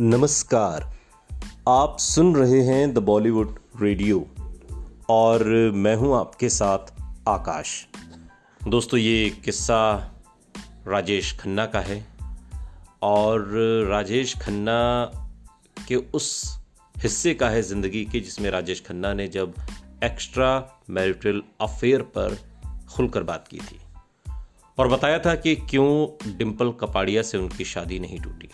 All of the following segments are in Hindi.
नमस्कार। आप सुन रहे हैं द बॉलीवुड रेडियो और मैं हूँ आपके साथ आकाश। दोस्तों, ये किस्सा राजेश खन्ना का है और राजेश खन्ना के उस हिस्से का है ज़िंदगी के जिसमें राजेश खन्ना ने जब एक्स्ट्रा मैरिटल अफेयर पर खुलकर बात की थी। और बताया था कि क्यों डिम्पल कपाड़िया से उनकी शादी नहीं टूटी।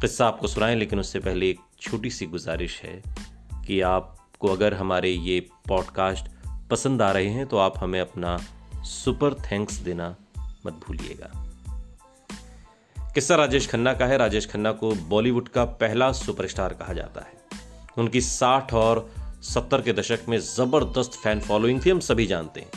किस्सा आपको सुनाएँ, लेकिन उससे पहले एक छोटी सी गुजारिश है कि आपको अगर हमारे ये पॉडकास्ट पसंद आ रहे हैं तो आप हमें अपना सुपर थैंक्स देना मत भूलिएगा। किस्सा राजेश खन्ना का है। राजेश खन्ना को बॉलीवुड का पहला सुपरस्टार कहा जाता है। उनकी साठ और सत्तर के दशक में ज़बरदस्त फ़ैन फॉलोइंग थी, हम सभी जानते हैं।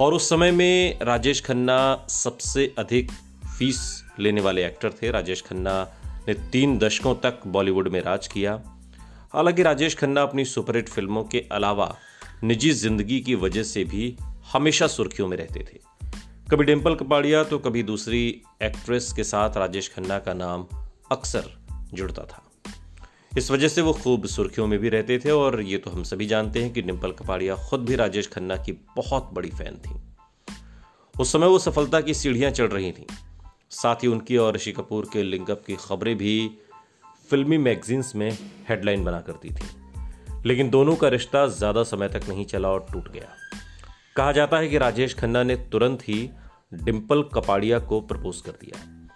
और उस समय में राजेश खन्ना सबसे अधिक फ़ीस लेने वाले एक्टर थे। राजेश खन्ना ने तीन दशकों तक बॉलीवुड में राज किया। हालाँकि राजेश खन्ना अपनी सुपरहिट फ़िल्मों के अलावा निजी ज़िंदगी की वजह से भी हमेशा सुर्खियों में रहते थे। कभी डिम्पल कपाड़िया तो कभी दूसरी एक्ट्रेस के साथ राजेश खन्ना का नाम अक्सर जुड़ता था। इस वजह से वो खूब सुर्खियों में भी रहते थे और ये तो हम सभी जानते हैं कि डिम्पल कपाड़िया खुद भी राजेश खन्ना की बहुत बड़ी फ़ैन थी। उस समय वो सफलता की सीढ़ियाँ चढ़ रही थीं। साथ ही उनकी और ऋषि कपूर के लिंकअप की खबरें भी फिल्मी मैगजीन्स में हेडलाइन बना करती थी। लेकिन दोनों का रिश्ता ज़्यादा समय तक नहीं चला और टूट गया। कहा जाता है कि राजेश खन्ना ने तुरंत ही डिम्पल कपाड़िया को प्रपोज कर दिया।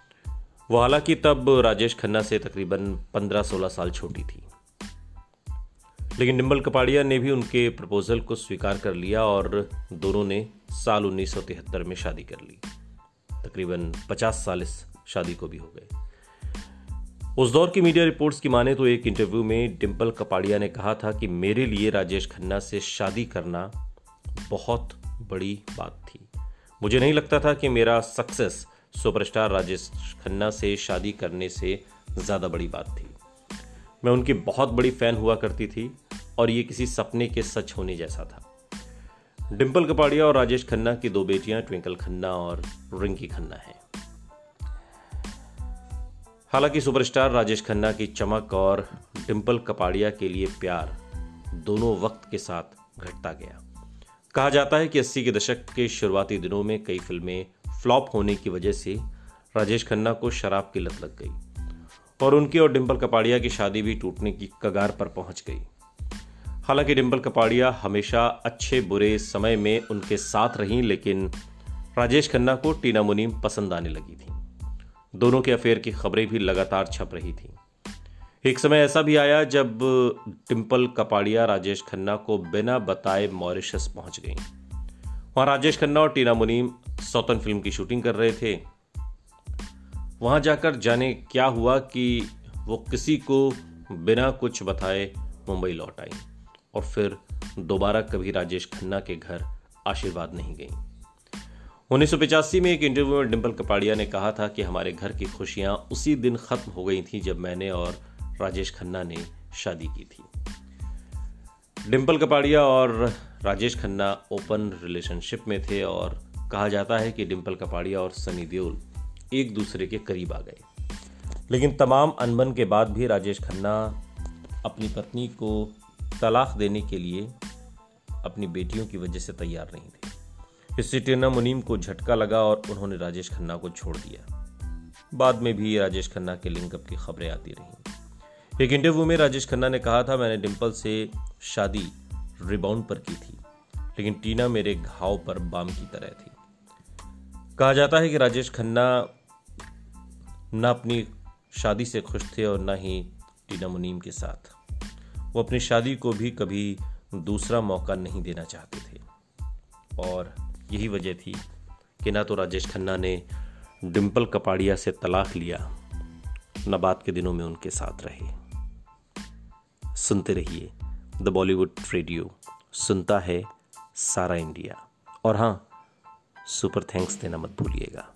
वो हालाँकि तब राजेश खन्ना से तकरीबन 15-16 साल छोटी थी। लेकिन डिम्पल कपाड़िया ने भी उनके प्रपोजल को स्वीकार कर लिया और दोनों ने साल 1973 में शादी कर ली। तकरीबन 50 साल इस शादी को भी हो गए। उस दौर की मीडिया रिपोर्ट्स की माने तो एक इंटरव्यू में डिम्पल कपाड़िया ने कहा था कि मेरे लिए राजेश खन्ना से शादी करना बहुत बड़ी बात थी। मुझे नहीं लगता था कि मेरा सक्सेस सुपरस्टार राजेश खन्ना से शादी करने से ज़्यादा बड़ी बात थी। मैं उनकी बहुत बड़ी फ़ैन हुआ करती थी और ये किसी सपने के सच होने जैसा था। डिम्पल कपाड़िया और राजेश खन्ना की दो बेटियाँ, ट्विंकल खन्ना और रिंकी खन्ना हैं। हालाँकि सुपरस्टार राजेश खन्ना की चमक और डिम्पल कपाड़िया के लिए प्यार दोनों वक्त के साथ घटता गया। कहा जाता है कि अस्सी के दशक के शुरुआती दिनों में कई फ़िल्में फ्लॉप होने की वजह से राजेश खन्ना को शराब की लत लग गई और उनकी और डिम्पल कपाड़िया की शादी भी टूटने की कगार पर पहुँच गई। हालाँकि डिम्पल कपाड़िया हमेशा अच्छे बुरे समय में उनके साथ रहीं, लेकिन राजेश खन्ना को टीना मुनीम पसंद आने लगी थी। दोनों के अफेयर की खबरें भी लगातार छप रही थी। एक समय ऐसा भी आया जब टिम्पल कपाड़िया राजेश खन्ना को बिना बताए मॉरिशस पहुँच गई। वहाँ राजेश खन्ना और टीना मुनीम सौतन फ़िल्म की शूटिंग कर रहे थे। वहाँ जाकर जाने क्या हुआ कि वो किसी को बिना कुछ बताए मुंबई लौट आई। और फिर दोबारा कभी राजेश खन्ना के घर आशीर्वाद नहीं गई। उन्नीस में एक इंटरव्यू में डिम्पल कपाड़िया ने कहा था कि हमारे घर की खुशियाँ उसी दिन खत्म हो गई थी जब मैंने और राजेश खन्ना ने शादी की थी। डिम्पल कपाड़िया और राजेश खन्ना ओपन रिलेशनशिप में थे और कहा जाता है कि डिम्पल कपाड़िया और सनी देओल एक दूसरे के करीब आ गए। लेकिन तमाम अनबन के बाद भी राजेश खन्ना अपनी पत्नी को तलाक देने के लिए अपनी बेटियों की वजह से तैयार नहीं थे। इससे टीना मुनीम को झटका लगा और उन्होंने राजेश खन्ना को छोड़ दिया। बाद में भी राजेश खन्ना के लिंकअप की खबरें आती रहीं। एक इंटरव्यू में राजेश खन्ना ने कहा था, मैंने डिम्पल से शादी रिबाउंड पर की थी, लेकिन टीना मेरे घाव पर बाम की तरह थी। कहा जाता है कि राजेश खन्ना न अपनी शादी से खुश थे और ना ही टीना मुनीम के साथ। वो अपनी शादी को भी कभी दूसरा मौका नहीं देना चाहते थे। और यही वजह थी कि ना तो राजेश खन्ना ने डिम्पल कपाड़िया से तलाक लिया, न बात के दिनों में उनके साथ रहे। सुनते रहिए द बॉलीवुड रेडियो, सुनता है सारा इंडिया। और हाँ सुपर थैंक्स देना मत भूलिएगा।